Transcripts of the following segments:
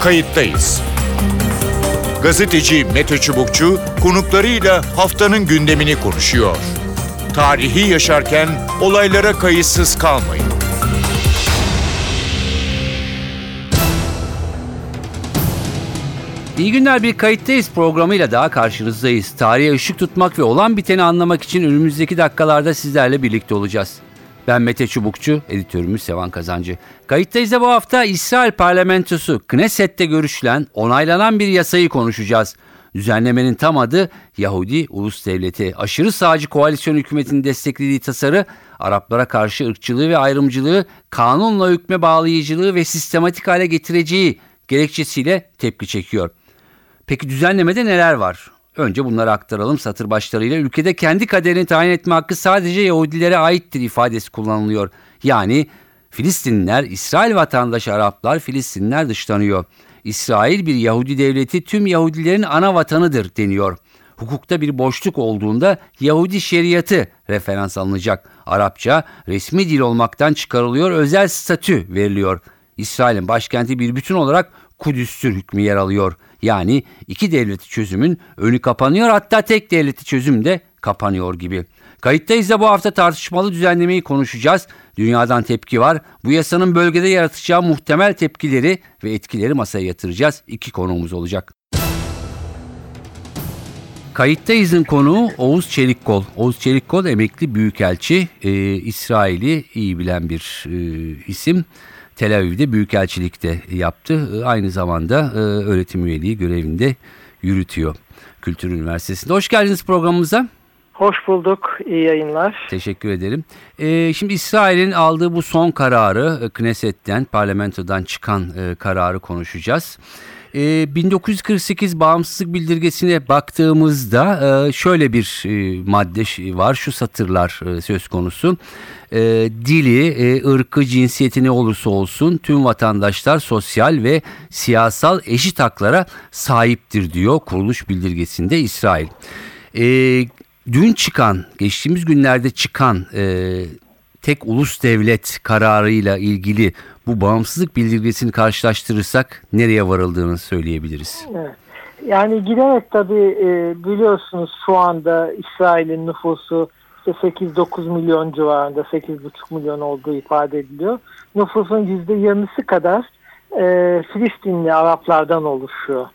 kayıttayız. Gazeteci Mete Çubukçu konuklarıyla haftanın gündemini konuşuyor. Tarihi yaşarken olaylara kayıtsız kalmayın. İyi günler bir kayıttayız programıyla daha karşınızdayız. Tarihe ışık tutmak ve olan biteni anlamak için önümüzdeki dakikalarda sizlerle birlikte olacağız. Ben Mete Çubukçu, editörümüz Sevan Kazancı. Kayıttayız da bu hafta İsrail parlamentosu Knesset'te görüşülen, onaylanan bir yasayı konuşacağız. Düzenlemenin tam adı Yahudi Ulus Devleti. Aşırı sağcı koalisyon hükümetinin desteklediği tasarı Araplara karşı ırkçılığı ve ayrımcılığı, kanunla hükme bağlayıcılığı ve sistematik hale getireceği gerekçesiyle tepki çekiyor. Peki düzenlemede neler var? Önce bunları aktaralım satır başlarıyla. Ülkede kendi kaderini tayin etme hakkı sadece Yahudilere aittir ifadesi kullanılıyor. Yani Filistinliler, İsrail vatandaşı Araplar, Filistinliler dışlanıyor. İsrail bir Yahudi devleti tüm Yahudilerin ana vatanıdır deniyor. Hukukta bir boşluk olduğunda Yahudi şeriatı referans alınacak. Arapça resmi dil olmaktan çıkarılıyor, özel statü veriliyor. İsrail'in başkenti bir bütün olarak Kudüs'tür hükmü yer alıyor. Yani iki devleti çözümün önü kapanıyor hatta tek devleti çözüm de kapanıyor gibi. Kayıttayız da bu hafta tartışmalı düzenlemeyi konuşacağız. Dünyadan tepki var. Bu yasanın bölgede yaratacağı muhtemel tepkileri ve etkileri masaya yatıracağız. İki konuğumuz olacak. Kayıttayız'ın konuğu Oğuz Çelikkol. Oğuz Çelikkol emekli büyükelçi, e, İsrail'i iyi bilen bir e, isim. Tel Aviv'de büyükelçilikte yaptı. Aynı zamanda e, öğretim üyeliği görevinde yürütüyor Kültür Üniversitesi'nde. Hoş geldiniz programımıza. Hoş bulduk. İyi yayınlar. Teşekkür ederim. Ee, şimdi İsrail'in aldığı bu son kararı, e, Knesset'ten, parlamentodan çıkan e, kararı konuşacağız. E, 1948 bağımsızlık bildirgesine baktığımızda e, şöyle bir e, madde var, şu satırlar e, söz konusu. E, dili, e, ırkı, cinsiyeti ne olursa olsun tüm vatandaşlar sosyal ve siyasal eşit haklara sahiptir diyor kuruluş bildirgesinde İsrail. E, dün çıkan, geçtiğimiz günlerde çıkan e, tek ulus devlet kararıyla ilgili bu bağımsızlık bildirgesini karşılaştırırsak nereye varıldığını söyleyebiliriz. Evet. Yani giderek tabii e, biliyorsunuz şu anda İsrail'in nüfusu 8-9 milyon civarında 8,5 milyon olduğu ifade ediliyor. Nüfusun %20'si kadar e, Filistinli Araplardan oluşuyor.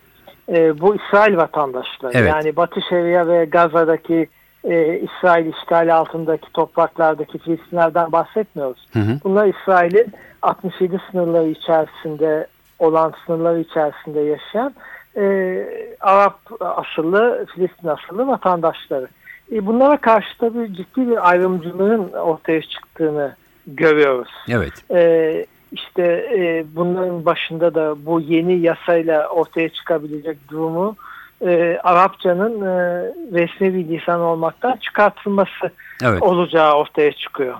E, bu İsrail vatandaşları. Evet. Yani Batı Şeria ve Gaza'daki e, İsrail işgali altındaki topraklardaki Filistinlerden bahsetmiyoruz. Hı hı. Bunlar İsrail'in 67 sınırları içerisinde olan sınırları içerisinde yaşayan e, Arap asıllı, Filistin asıllı vatandaşları. E, bunlara karşı tabii ciddi bir ayrımcılığın ortaya çıktığını görüyoruz. Evet. E, işte e, bunların başında da bu yeni yasayla ortaya çıkabilecek durumu e, Arapçanın e, resmi bir lisan olmaktan çıkartılması evet. olacağı ortaya çıkıyor.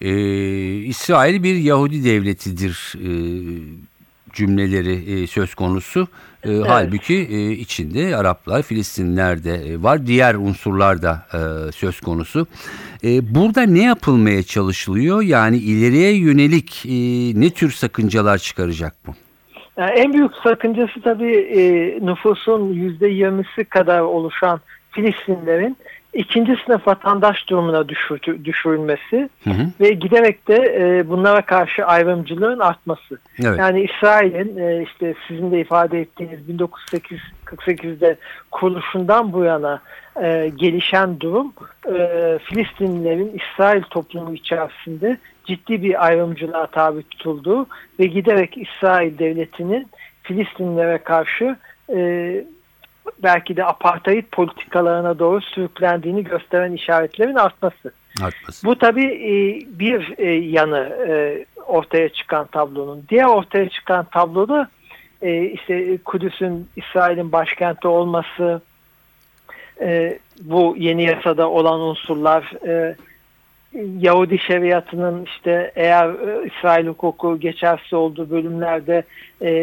Ee, İsrail bir Yahudi devletidir e, cümleleri e, söz konusu. E, evet. Halbuki e, içinde Araplar, Filistinler de e, var. Diğer unsurlar da e, söz konusu. E, burada ne yapılmaya çalışılıyor? Yani ileriye yönelik e, ne tür sakıncalar çıkaracak bu? Yani en büyük sakıncası tabii e, nüfusun %20'si kadar oluşan Filistinlerin ikinci sınıf vatandaş durumuna düşür, düşürülmesi hı hı. ve giderek de e, bunlara karşı ayrımcılığın artması. Evet. Yani İsrail'in e, işte sizin de ifade ettiğiniz 1948'de kuruluşundan bu yana e, gelişen durum e, Filistinlilerin İsrail toplumu içerisinde ciddi bir ayrımcılığa tabi tutulduğu ve giderek İsrail devletinin Filistinlilere karşı e, belki de apartheid politikalarına doğru sürüklendiğini gösteren işaretlerin artması. Artması. Bu tabii e, bir e, yanı e, ortaya çıkan tablonun. Diğer ortaya çıkan tabloda işte Kudüs'ün İsrail'in başkenti olması, bu yeni yasada olan unsurlar, Yahudi şeriatının işte eğer İsrail hukuku geçersiz olduğu bölümlerde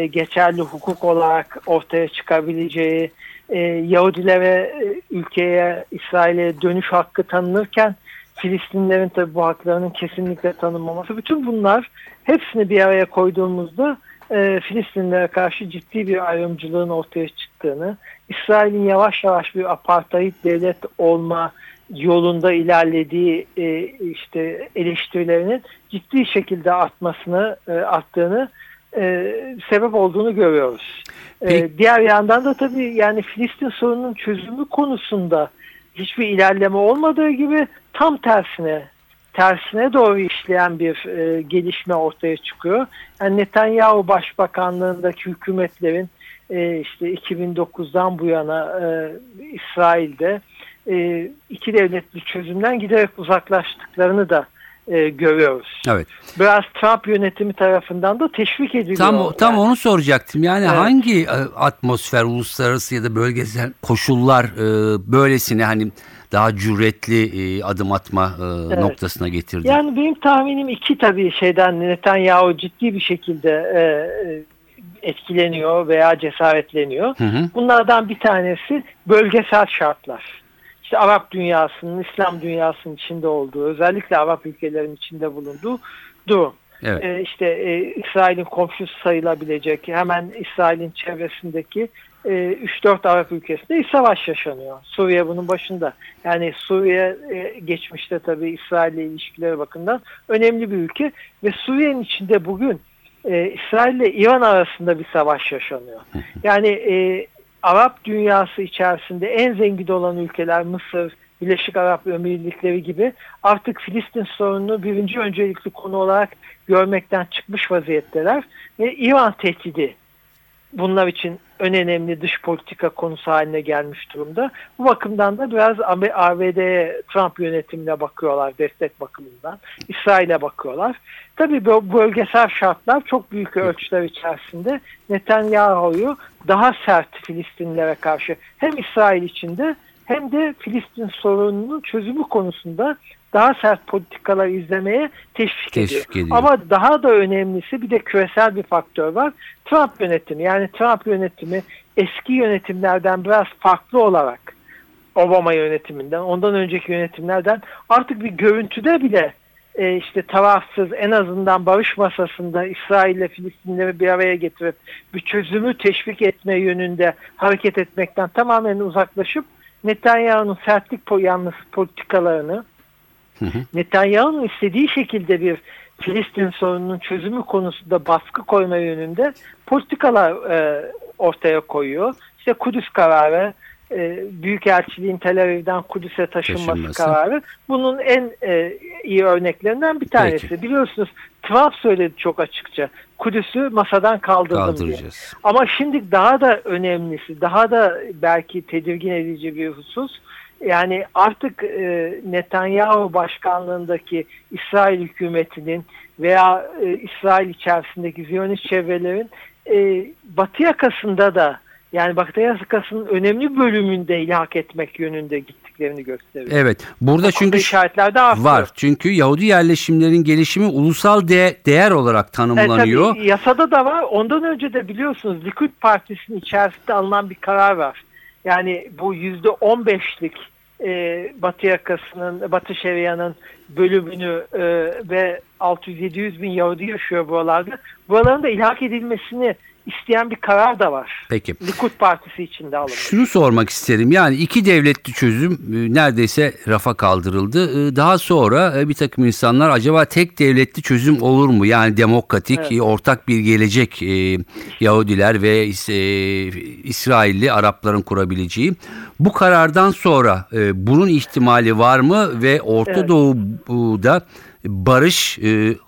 geçerli hukuk olarak ortaya çıkabileceği, e, Yahudilere e, ülkeye, İsrail'e dönüş hakkı tanınırken Filistinlerin tabi bu haklarının kesinlikle tanınmaması. Bütün bunlar hepsini bir araya koyduğumuzda e, Filistinlere karşı ciddi bir ayrımcılığın ortaya çıktığını, İsrail'in yavaş yavaş bir apartheid devlet olma yolunda ilerlediği e, işte eleştirilerinin ciddi şekilde artmasını e, arttığını e, sebep olduğunu görüyoruz. E, diğer yandan da tabii yani Filistin sorununun çözümü konusunda hiçbir ilerleme olmadığı gibi tam tersine tersine doğru işleyen bir e, gelişme ortaya çıkıyor. Yani Netanyahu başbakanlığındaki hükümetlerin e, işte 2009'dan bu yana e, İsrail'de e, iki devletli çözümden giderek uzaklaştıklarını da e, görüyoruz. Evet. Biraz Trump yönetimi tarafından da teşvik ediliyor. Tam tam Yani onu soracaktım. Yani Evet. hangi e, atmosfer, uluslararası ya da bölgesel koşullar e, böylesine hani daha cüretli e, adım atma e, Evet. noktasına getirdi? Yani benim tahminim iki tabii şeyden Netanyahu ciddi bir şekilde e, etkileniyor veya cesaretleniyor. Hı hı. Bunlardan bir tanesi bölgesel şartlar. İşte Arap dünyasının, İslam dünyasının içinde olduğu, özellikle Arap ülkelerin içinde bulunduğu durum. Evet. E, işte e, İsrail'in komşusu sayılabilecek, hemen İsrail'in çevresindeki e, 3-4 Arap ülkesinde savaş yaşanıyor. Suriye bunun başında. Yani Suriye e, geçmişte tabii İsrail'le ilişkileri bakımından önemli bir ülke ve Suriye'nin içinde bugün e, İsrail ile İran arasında bir savaş yaşanıyor. Yani e, Arap dünyası içerisinde en zengin olan ülkeler Mısır, Birleşik Arap Emirlikleri gibi artık Filistin sorununu birinci öncelikli konu olarak görmekten çıkmış vaziyetteler. Ve İran tehdidi bunlar için en önemli dış politika konusu haline gelmiş durumda. Bu bakımdan da biraz ABD'ye Trump yönetimine bakıyorlar destek bakımından. İsrail'e bakıyorlar. Tabii bu bölgesel şartlar çok büyük ölçüler içerisinde Netanyahu'yu daha sert Filistinlere karşı hem İsrail içinde hem de Filistin sorununun çözümü konusunda daha sert politikalar izlemeye teşvik, Teşvik ediyor. ediyor. Ama daha da önemlisi bir de küresel bir faktör var. Trump yönetimi yani Trump yönetimi eski yönetimlerden biraz farklı olarak Obama yönetiminden ondan önceki yönetimlerden artık bir görüntüde bile e, işte tarafsız en azından barış masasında İsrail ile Filistinleri bir araya getirip bir çözümü teşvik etme yönünde hareket etmekten tamamen uzaklaşıp Netanyahu'nun sertlik po- yanlısı politikalarını. Netanyahu'nun istediği şekilde bir Filistin sorununun çözümü konusunda baskı koyma yönünde politikalar e, ortaya koyuyor. İşte Kudüs kararı, e, Büyükelçiliğin Tel Aviv'den Kudüs'e taşınması, Taşınması. kararı bunun en e, iyi örneklerinden bir tanesi. Peki. Biliyorsunuz Trump söyledi çok açıkça. Kudüs'ü masadan kaldırdım diye. Ama şimdi daha da önemlisi, daha da belki tedirgin edici bir husus. Yani artık e, Netanyahu başkanlığındaki İsrail hükümetinin veya e, İsrail içerisindeki Ziyonist çevrelerin e, Batı yakasında da yani Batı yakasının önemli bölümünde ilhak etmek yönünde gittiklerini gösteriyor. Evet. Burada Çünkü işaretler de artıyor. var. Çünkü Yahudi yerleşimlerin gelişimi ulusal de- değer olarak E, tanımlanıyor. tabii yasada da var. Ondan önce de biliyorsunuz Likud Partisi'nin içerisinde alınan bir karar var. Yani bu yüzde on beşlik e, Batı yakasının, Batı Şeria'nın bölümünü e, ve 600-700 bin Yahudi yaşıyor buralarda. Buraların da ilhak edilmesini isteyen bir karar da var. Peki. Likud Partisi içinde alınmış. Şunu sormak isterim. Yani iki devletli çözüm e, neredeyse rafa kaldırıldı. E, Daha sonra e, bir takım insanlar acaba tek devletli çözüm olur mu? Yani demokratik, Evet. ortak bir gelecek Yahudiler ve İs- İsrailli Arapların kurabileceği. Bu karardan sonra bunun ihtimali var mı ve Orta Evet. Doğu'da barış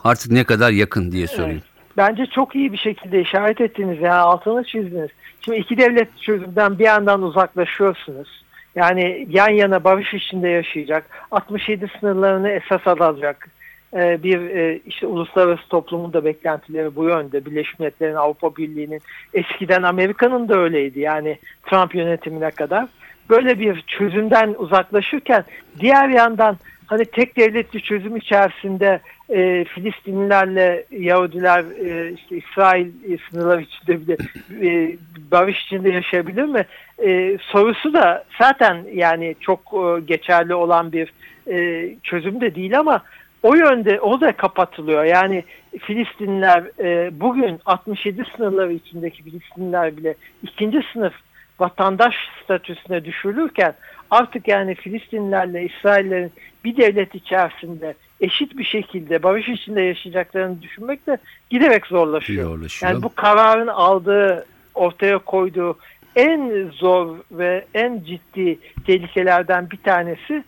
artık ne kadar yakın diye sorayım. Bence çok iyi bir şekilde işaret ettiniz yani altını çizdiniz. Şimdi iki devlet çözümden bir yandan uzaklaşıyorsunuz. Yani yan yana barış içinde yaşayacak, 67 sınırlarını esas alacak e, bir e, işte uluslararası toplumun da beklentileri bu yönde. Birleşmiş Milletler'in, Avrupa Birliği'nin, eskiden Amerika'nın da öyleydi yani Trump yönetimine kadar. Böyle bir çözümden uzaklaşırken diğer yandan hani tek devletli çözüm içerisinde e, Filistinlilerle Yahudiler e, işte İsrail e, sınırları içinde bile e, barış içinde yaşayabilir mi? E, sorusu da zaten yani çok e, geçerli olan bir e, çözüm de değil ama o yönde o da kapatılıyor. Yani Filistinler e, bugün 67 sınırları içindeki Filistinler bile ikinci sınıf vatandaş statüsüne düşürülürken artık yani Filistinlerle İsraillerin bir devlet içerisinde eşit bir şekilde barış içinde yaşayacaklarını düşünmek de giderek zorlaşıyor. Zorlaşıyor. Yani bu kararın aldığı ortaya koyduğu en zor ve en ciddi tehlikelerden bir tanesi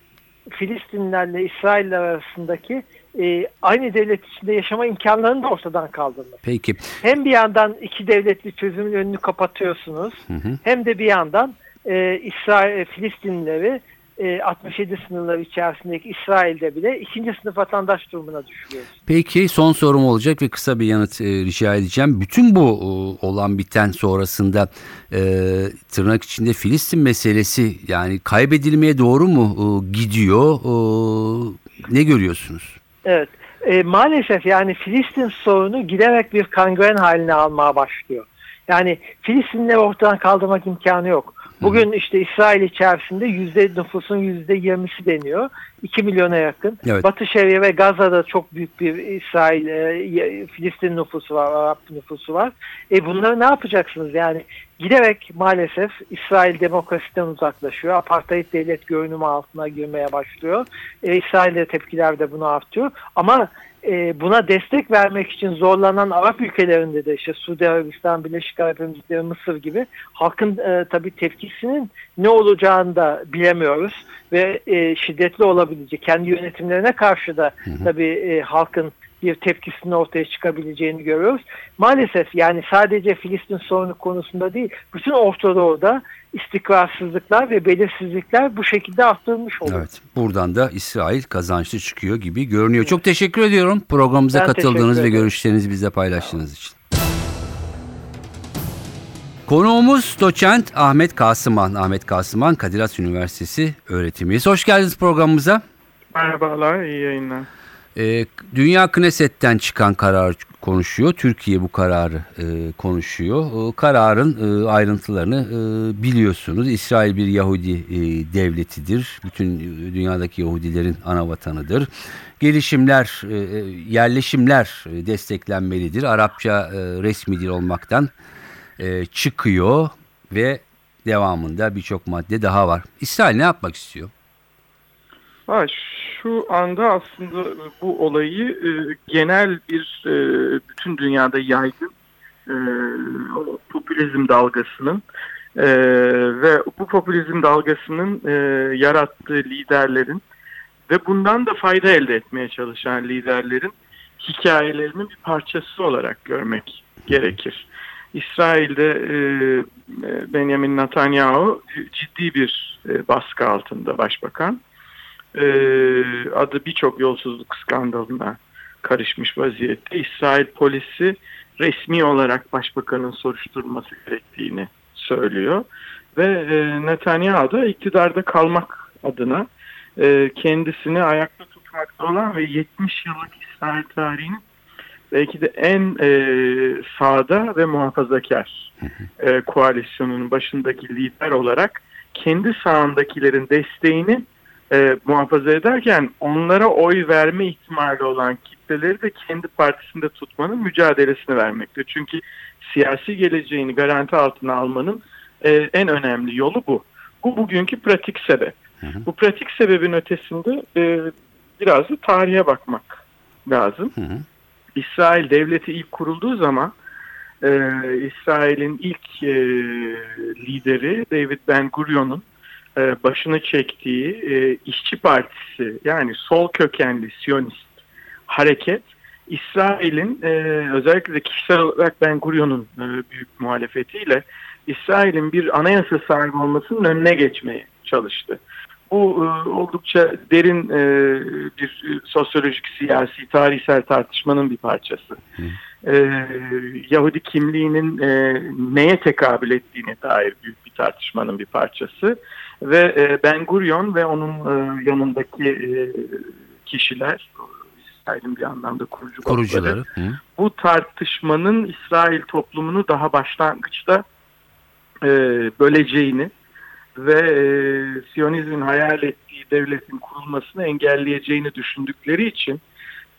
Filistinlerle İsrailler arasındaki e, aynı devlet içinde yaşama imkanlarını da ortadan kaldırmak. Peki. Hem bir yandan iki devletli çözümün önünü kapatıyorsunuz Hı hı. hem de bir yandan e, İsrail, Filistinlileri e, 67 sınırları içerisindeki İsrail'de bile ikinci sınıf vatandaş durumuna düşürüyoruz. Peki son sorum olacak ve kısa bir yanıt e, rica edeceğim. Bütün bu e, olan biten sonrasında e, tırnak içinde Filistin meselesi yani kaybedilmeye doğru mu e, gidiyor? E, ne görüyorsunuz? Evet. E, maalesef yani Filistin sorunu giderek bir kangren haline almaya başlıyor. Yani Filistinleri ortadan kaldırmak imkanı yok. Bugün işte İsrail içerisinde yüzde nüfusun yüzde yirmisi deniyor. 2 milyona yakın. Evet. Batı Şeria ve Gazze'de çok büyük bir İsrail, e, Filistin nüfusu var, Arap nüfusu var. E bunları ne yapacaksınız? Yani giderek maalesef İsrail demokrasiden uzaklaşıyor. Apartheid devlet görünümü altına girmeye başlıyor. E, İsrail'de tepkiler de bunu artıyor. Ama e, buna destek vermek için zorlanan Arap ülkelerinde de işte Suudi Arabistan, Birleşik Arap Emirlikleri, Mısır gibi halkın e, tabii tepkisinin ne olacağını da bilemiyoruz ve e, şiddetli olabilecek kendi yönetimlerine karşı da tabii e, halkın bir tepkisinin ortaya çıkabileceğini görüyoruz. Maalesef yani sadece Filistin sorunu konusunda değil, bütün Orta Doğu'da istikrarsızlıklar ve belirsizlikler bu şekilde arttırılmış oluyor. Evet. Buradan da İsrail kazançlı çıkıyor gibi görünüyor. Çok teşekkür ediyorum programımıza Ben katıldığınız ve görüşlerinizi bizle paylaştığınız için. Konuğumuz doçent Ahmet Kasıman. Ahmet Kasıman Kadir Has Üniversitesi öğretim üyesi. Hoş geldiniz programımıza. Merhabalar, iyi yayınlar. Ee, Dünya Knesset'ten çıkan karar konuşuyor. Türkiye bu kararı e, konuşuyor. O kararın e, ayrıntılarını e, biliyorsunuz. İsrail bir Yahudi e, devletidir. Bütün dünyadaki Yahudilerin ana vatanıdır. Gelişimler, e, e, yerleşimler e, desteklenmelidir. Arapça e, resmi dil olmaktan e, çıkıyor ve devamında birçok madde daha var. İsrail ne yapmak istiyor? Ha, şu anda aslında bu olayı e, genel bir e, bütün dünyada yaygın e, popülizm dalgasının e, ve bu popülizm dalgasının e, yarattığı liderlerin ve bundan da fayda elde etmeye çalışan liderlerin hikayelerinin bir parçası olarak görmek gerekir. İsrail'de e, e, Benjamin Netanyahu ciddi bir e, baskı altında başbakan. E, adı birçok yolsuzluk skandalına karışmış vaziyette. İsrail polisi resmi olarak başbakanın soruşturulması gerektiğini söylüyor. Ve e, Netanyahu da iktidarda kalmak adına e, kendisini ayakta tutmakta olan ve 70 yıllık İsrail tarihinin belki de en e, sağda ve muhafazakar e, koalisyonunun başındaki lider olarak kendi sağındakilerin desteğini e, muhafaza ederken onlara oy verme ihtimali olan kitleleri de kendi partisinde tutmanın mücadelesini vermekte. Çünkü siyasi geleceğini garanti altına almanın e, en önemli yolu bu. Bu bugünkü pratik sebep. Bu pratik sebebin ötesinde e, biraz da tarihe bakmak lazım. Hı hı. İsrail devleti ilk kurulduğu zaman e, İsrail'in ilk e, lideri David Ben Gurion'un e, başını çektiği e, işçi partisi yani sol kökenli Siyonist hareket İsrail'in e, özellikle de kişisel olarak Ben Gurion'un e, büyük muhalefetiyle İsrail'in bir anayasa sahibi olmasının önüne geçmeye çalıştı. Bu oldukça derin bir sosyolojik, siyasi, tarihsel tartışmanın bir parçası. E, Yahudi kimliğinin e, neye tekabül ettiğine dair büyük bir tartışmanın bir parçası. Ve e, Ben Gurion ve onun e, yanındaki e, kişiler, İsrail'in bir anlamda kurucu Kurucuları. Hı. bu tartışmanın İsrail toplumunu daha başlangıçta e, böleceğini ve e, Siyonizmin hayal ettiği devletin kurulmasını engelleyeceğini düşündükleri için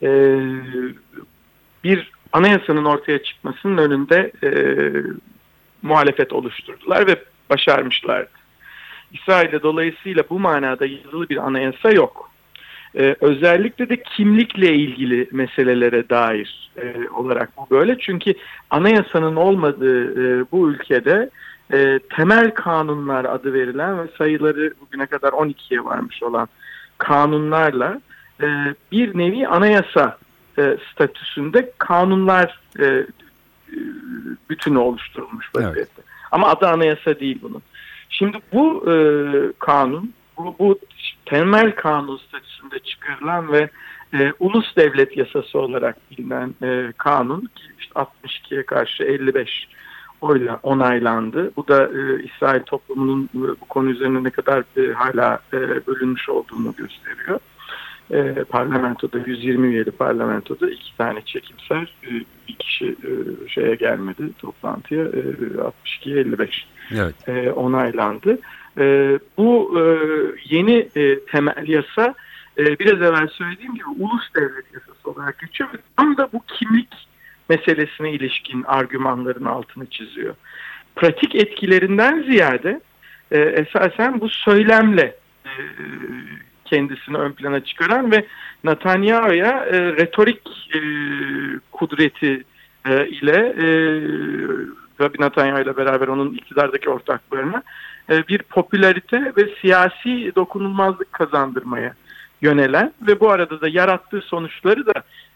e, bir anayasanın ortaya çıkmasının önünde e, muhalefet oluşturdular ve başarmışlardı. İsrail'de dolayısıyla bu manada yazılı bir anayasa yok. Ee, özellikle de kimlikle ilgili meselelere dair e, olarak bu böyle. Çünkü anayasanın olmadığı e, bu ülkede e, temel kanunlar adı verilen ve sayıları bugüne kadar 12'ye varmış olan kanunlarla e, bir nevi anayasa e, statüsünde kanunlar e, e, bütünü oluşturulmuş vaziyette. Evet. Ama adı anayasa değil bunun. Şimdi bu e, kanun, bu, bu temel kanun statüsünde çıkarılan ve e, ulus devlet yasası olarak bilinen e, kanun işte 62'ye karşı 55 oyla onaylandı. Bu da e, İsrail toplumunun e, bu konu üzerine ne kadar e, hala e, bölünmüş olduğunu gösteriyor. E, parlamentoda 120 üyeli parlamentoda iki tane çekimser e, bir kişi e, şeye gelmedi toplantıya e, 62'ye 55 evet. e, onaylandı. E, bu e, yeni e, temel yasa e, biraz evvel söylediğim gibi ulus devlet yasası olarak geçiyor tam da bu kimlik meselesine ilişkin argümanların altını çiziyor. Pratik etkilerinden ziyade e, esasen bu söylemle e, kendisini ön plana çıkaran ve Netanyahu'ya e, retorik e, kudreti e, ile e, tabii Netanyahu ile beraber onun iktidardaki ortaklarına e, bir popülarite ve siyasi dokunulmazlık kazandırmaya yönelen ve bu arada da yarattığı sonuçları da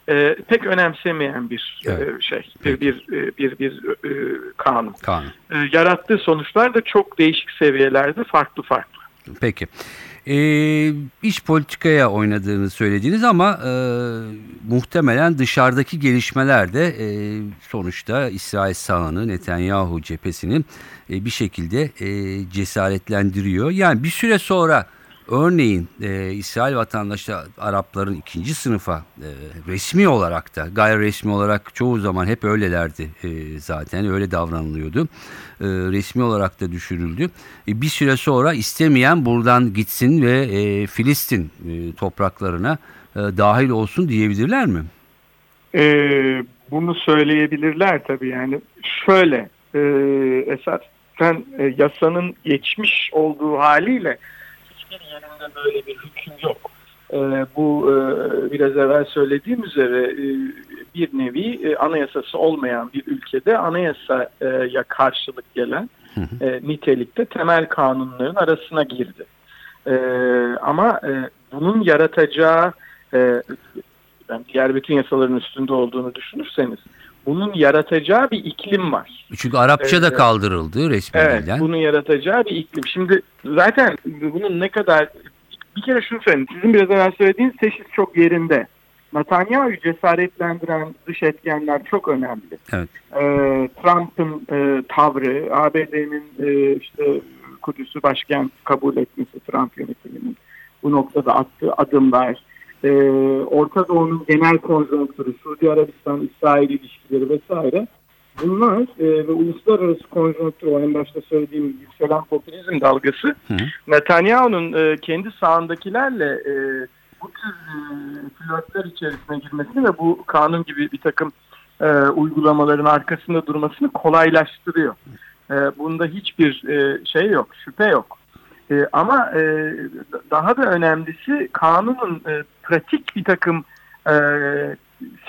e, pek önemsemeyen bir e, evet. e, şey, bir bir bir, bir, bir e, kanun. kanun. E, yarattığı sonuçlar da çok değişik seviyelerde, farklı farklı. Peki. E, iş politikaya oynadığını söylediniz ama e, muhtemelen dışarıdaki gelişmeler de e, sonuçta İsrail sağını Netanyahu cephesini e, bir şekilde e, cesaretlendiriyor. Yani bir süre sonra Örneğin e, İsrail vatandaşı Arapların ikinci sınıfa e, resmi olarak da gayri resmi olarak çoğu zaman hep öylelerdi e, zaten öyle davranılıyordu. E, resmi olarak da düşürüldü. E, bir süre sonra istemeyen buradan gitsin ve e, Filistin e, topraklarına e, dahil olsun diyebilirler mi? E, bunu söyleyebilirler tabii yani şöyle e, esas sen e, yasanın geçmiş olduğu haliyle hiçbir yerinde böyle bir hüküm yok. E, bu e, biraz evvel söylediğim üzere e, bir nevi e, anayasası olmayan bir ülkede anayasaya karşılık gelen e, nitelikte temel kanunların arasına girdi. E, ama e, bunun yaratacağı e, yani diğer bütün yasaların üstünde olduğunu düşünürseniz bunun yaratacağı bir iklim var. Çünkü Arapça da kaldırıldı resmi Evet, dilden. bunun yaratacağı bir iklim. Şimdi zaten bunun ne kadar bir kere şunu söyleyeyim. Sizin biraz evvel söylediğiniz teşhis çok yerinde. Netanyahu'yu cesaretlendiren dış etkenler çok önemli. Evet. Ee, Trump'ın e, tavrı, ABD'nin e, işte Kudüs'ü başkent kabul etmesi Trump yönetiminin bu noktada attığı adımlar, e, Orta Doğu'nun genel konjonktürü, Suudi Arabistan, İsrail ilişkileri vesaire bunlar e, ve uluslararası konjonktür o en başta söylediğim yükselen popülizm dalgası. Netanyahu'nun e, kendi sağındakilerle e, bu tür e, flörtler içerisine girmesini ve bu kanun gibi bir takım e, uygulamaların arkasında durmasını kolaylaştırıyor. E, bunda hiçbir e, şey yok, şüphe yok. E, ama e, daha da önemlisi kanunun e, pratik bir takım e,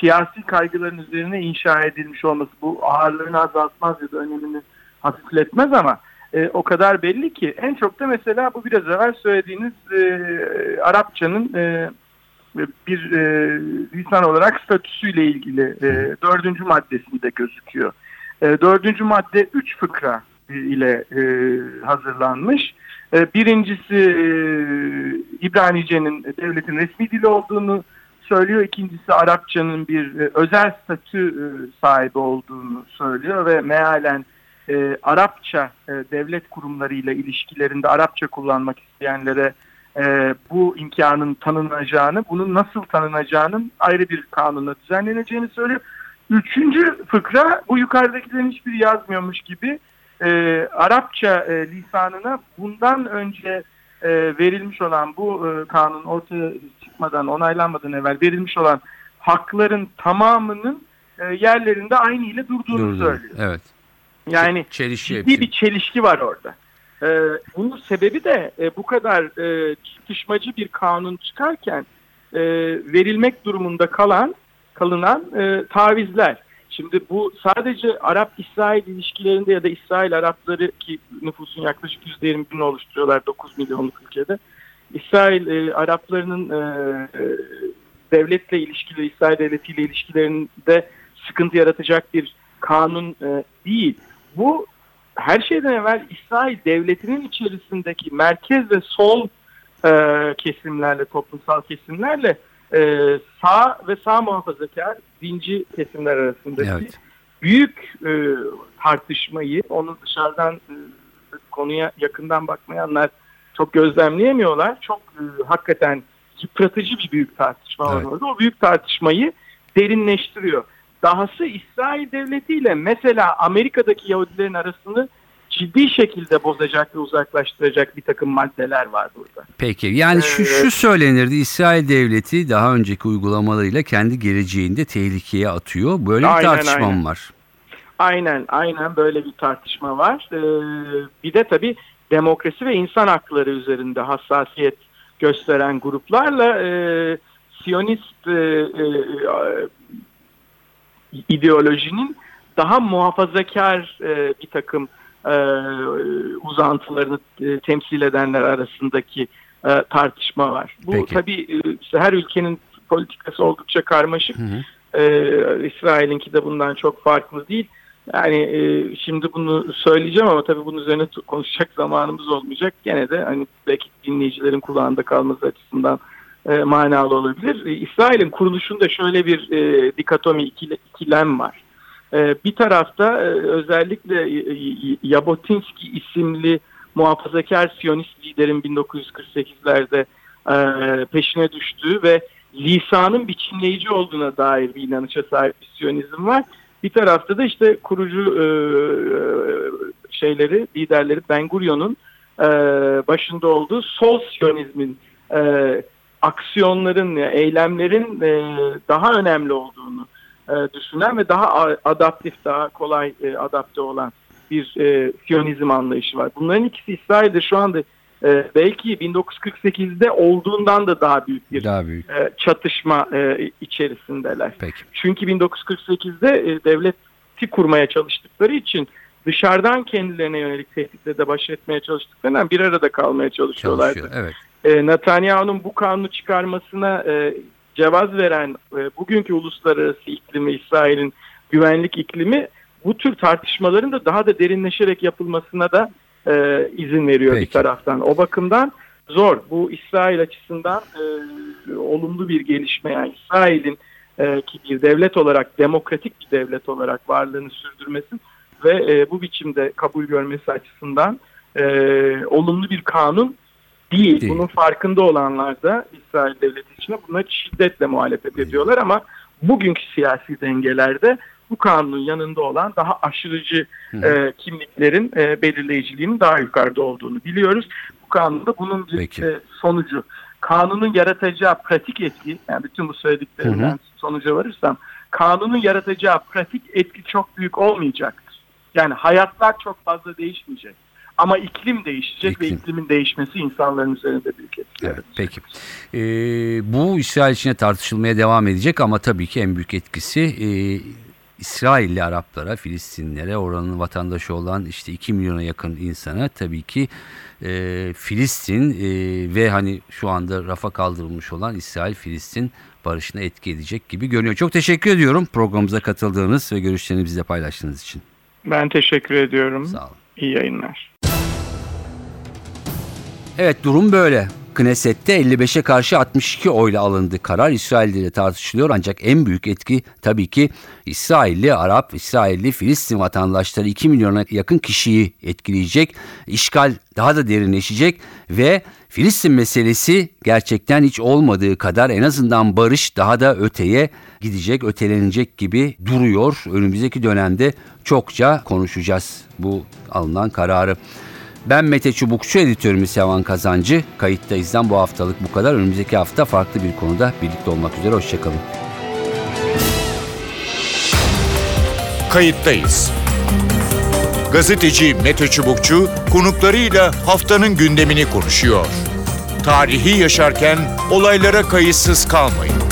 siyasi kaygıların üzerine inşa edilmiş olması bu ağırlığını azaltmaz ya da önemini hafifletmez ama e, o kadar belli ki en çok da mesela bu biraz evvel söylediğiniz e, Arapçanın e, bir e, lisan olarak statüsüyle ilgili e, dördüncü maddesinde gözüküyor. E, dördüncü madde üç fıkra ile e, hazırlanmış. E, birincisi e, İbranice'nin devletin resmi dili olduğunu söylüyor. İkincisi Arapçanın bir e, özel statü e, sahibi olduğunu söylüyor ve mealen Arapça e, devlet kurumlarıyla ilişkilerinde Arapça kullanmak isteyenlere bu imkanın tanınacağını, bunun nasıl tanınacağının ayrı bir kanunla düzenleneceğini söylüyor. Üçüncü fıkra bu yukarıdakilerin hiçbiri yazmıyormuş gibi e, Arapça e, lisanına bundan önce e, verilmiş olan bu e, kanun ortaya çıkmadan onaylanmadan evvel verilmiş olan hakların tamamının e, yerlerinde aynı ile durduğunu Durdu. söylüyor. Evet. Yani Çelişiyor ciddi bir çelişki var orada. Ee, bunun sebebi de e, bu kadar e, çatışmacı bir kanun çıkarken e, verilmek durumunda kalan kalınan e, tavizler. Şimdi bu sadece Arap-İsrail ilişkilerinde ya da İsrail Arapları ki nüfusun yaklaşık %20'ini oluşturuyorlar 9 milyonluk ülkede. İsrail e, Araplarının e, e, devletle ilişkili, İsrail devletiyle ilişkilerinde sıkıntı yaratacak bir kanun e, değil. Bu her şeyden evvel İsrail devletinin içerisindeki merkez ve sol e, kesimlerle, toplumsal kesimlerle e, sağ ve sağ muhafazakar dinci kesimler arasındaki Evet. büyük e, tartışmayı, onu dışarıdan e, konuya yakından bakmayanlar çok gözlemleyemiyorlar. Çok e, hakikaten yıpratıcı bir büyük tartışma var Evet. orada. O büyük tartışmayı derinleştiriyor. Dahası İsrail Devleti ile mesela Amerika'daki Yahudilerin arasını ciddi şekilde bozacak ve uzaklaştıracak bir takım maddeler var burada. Peki yani şu, şu Evet. söylenirdi İsrail devleti daha önceki uygulamalarıyla kendi geleceğinde tehlikeye atıyor. Böyle bir Aynen, tartışma aynen. mı var? Aynen, aynen böyle bir tartışma var. Ee, bir de tabii demokrasi ve insan hakları üzerinde hassasiyet gösteren gruplarla e, Siyonist e, e, e, ideolojinin daha muhafazakar e, bir takım e, uzantılarını e, temsil edenler arasındaki e, tartışma var. Bu Peki. tabii e, işte her ülkenin politikası oldukça karmaşık. Hı hı. Ee, İsrail'inki de bundan çok farklı değil. Yani e, şimdi bunu söyleyeceğim ama tabii bunun üzerine konuşacak zamanımız olmayacak. Gene de hani belki dinleyicilerin kulağında kalması açısından e, manalı olabilir. E, İsrail'in kuruluşunda şöyle bir e, dikotomi, ikile, ikilem var. E, bir tarafta e, özellikle e, y- Jabotinsky isimli muhafazakar Siyonist liderin 1948'lerde e, peşine düştüğü ve lisanın biçimleyici olduğuna dair bir inanışa sahip bir Siyonizm var. Bir tarafta da işte kurucu e, şeyleri, liderleri Ben Gurion'un e, başında olduğu sol Siyonizmin e, aksiyonların, eylemlerin e, daha önemli olduğunu e, düşünen ve daha adaptif, daha kolay e, adapte olan bir e, Siyonizm anlayışı var. Bunların ikisi İsrail'de şu anda e, belki 1948'de olduğundan da daha büyük bir Daha büyük. e, çatışma e, içerisindeler. Peki. Çünkü 1948'de e, devleti kurmaya çalıştıkları için dışarıdan kendilerine yönelik tehditle de baş etmeye çalıştıklarından bir arada kalmaya çalışıyorlardı. Çalışıyor. Evet. E, Netanyahu'nun bu kanunu çıkarmasına e, cevaz veren e, bugünkü uluslararası iklimi, İsrail'in güvenlik iklimi bu tür tartışmaların da daha da derinleşerek yapılmasına da e, izin veriyor Peki. bir taraftan. O bakımdan zor. Bu İsrail açısından e, olumlu bir gelişme. Yani İsrail'in e, ki bir devlet olarak, demokratik bir devlet olarak varlığını sürdürmesi ve e, bu biçimde kabul görmesi açısından e, olumlu bir kanun değil. Değil. Bunun farkında olanlar da İsrail devleti içine buna şiddetle muhalefet ediyorlar ama bugünkü siyasi dengelerde bu kanunun yanında olan daha aşırıcı hı. e, kimliklerin e, belirleyiciliğinin daha yukarıda olduğunu biliyoruz. Bu kanunda bunun bir Peki. e, sonucu. Kanunun yaratacağı pratik etki, yani bütün bu söylediklerimden Hı hı. sonuca varırsam, kanunun yaratacağı pratik etki çok büyük olmayacaktır. Yani hayatlar çok fazla değişmeyecek. Ama iklim değişecek İklim. ve iklimin değişmesi insanların üzerinde büyük etki Evet, peki. Ee, bu İsrail içine tartışılmaya devam edecek ama tabii ki en büyük etkisi e, İsrailli Araplara, Filistinlilere, oranın vatandaşı olan işte 2 milyona yakın insana tabii ki e, Filistin e, ve hani şu anda rafa kaldırılmış olan İsrail-Filistin barışına etki edecek gibi görünüyor. Çok teşekkür ediyorum programımıza katıldığınız ve görüşlerinizi bizle paylaştığınız için. Ben teşekkür ediyorum. Sağ olun. İyi yayınlar. Evet durum böyle. Knesset'te 55'e karşı 62 oyla alındı karar. İsrail'de de tartışılıyor ancak en büyük etki tabii ki İsrailli, Arap, İsrailli, Filistin vatandaşları 2 milyona yakın kişiyi etkileyecek. İşgal daha da derinleşecek ve Filistin meselesi gerçekten hiç olmadığı kadar en azından barış daha da öteye gidecek, ötelenecek gibi duruyor. Önümüzdeki dönemde çokça konuşacağız bu alınan kararı. Ben Mete Çubukçu, editörümüz Yavan Kazancı. Kayıttayız'dan bu haftalık bu kadar. Önümüzdeki hafta farklı bir konuda birlikte olmak üzere. Hoşçakalın. Kayıttayız. Gazeteci Mete Çubukçu konuklarıyla haftanın gündemini konuşuyor. Tarihi yaşarken olaylara kayıtsız kalmayın.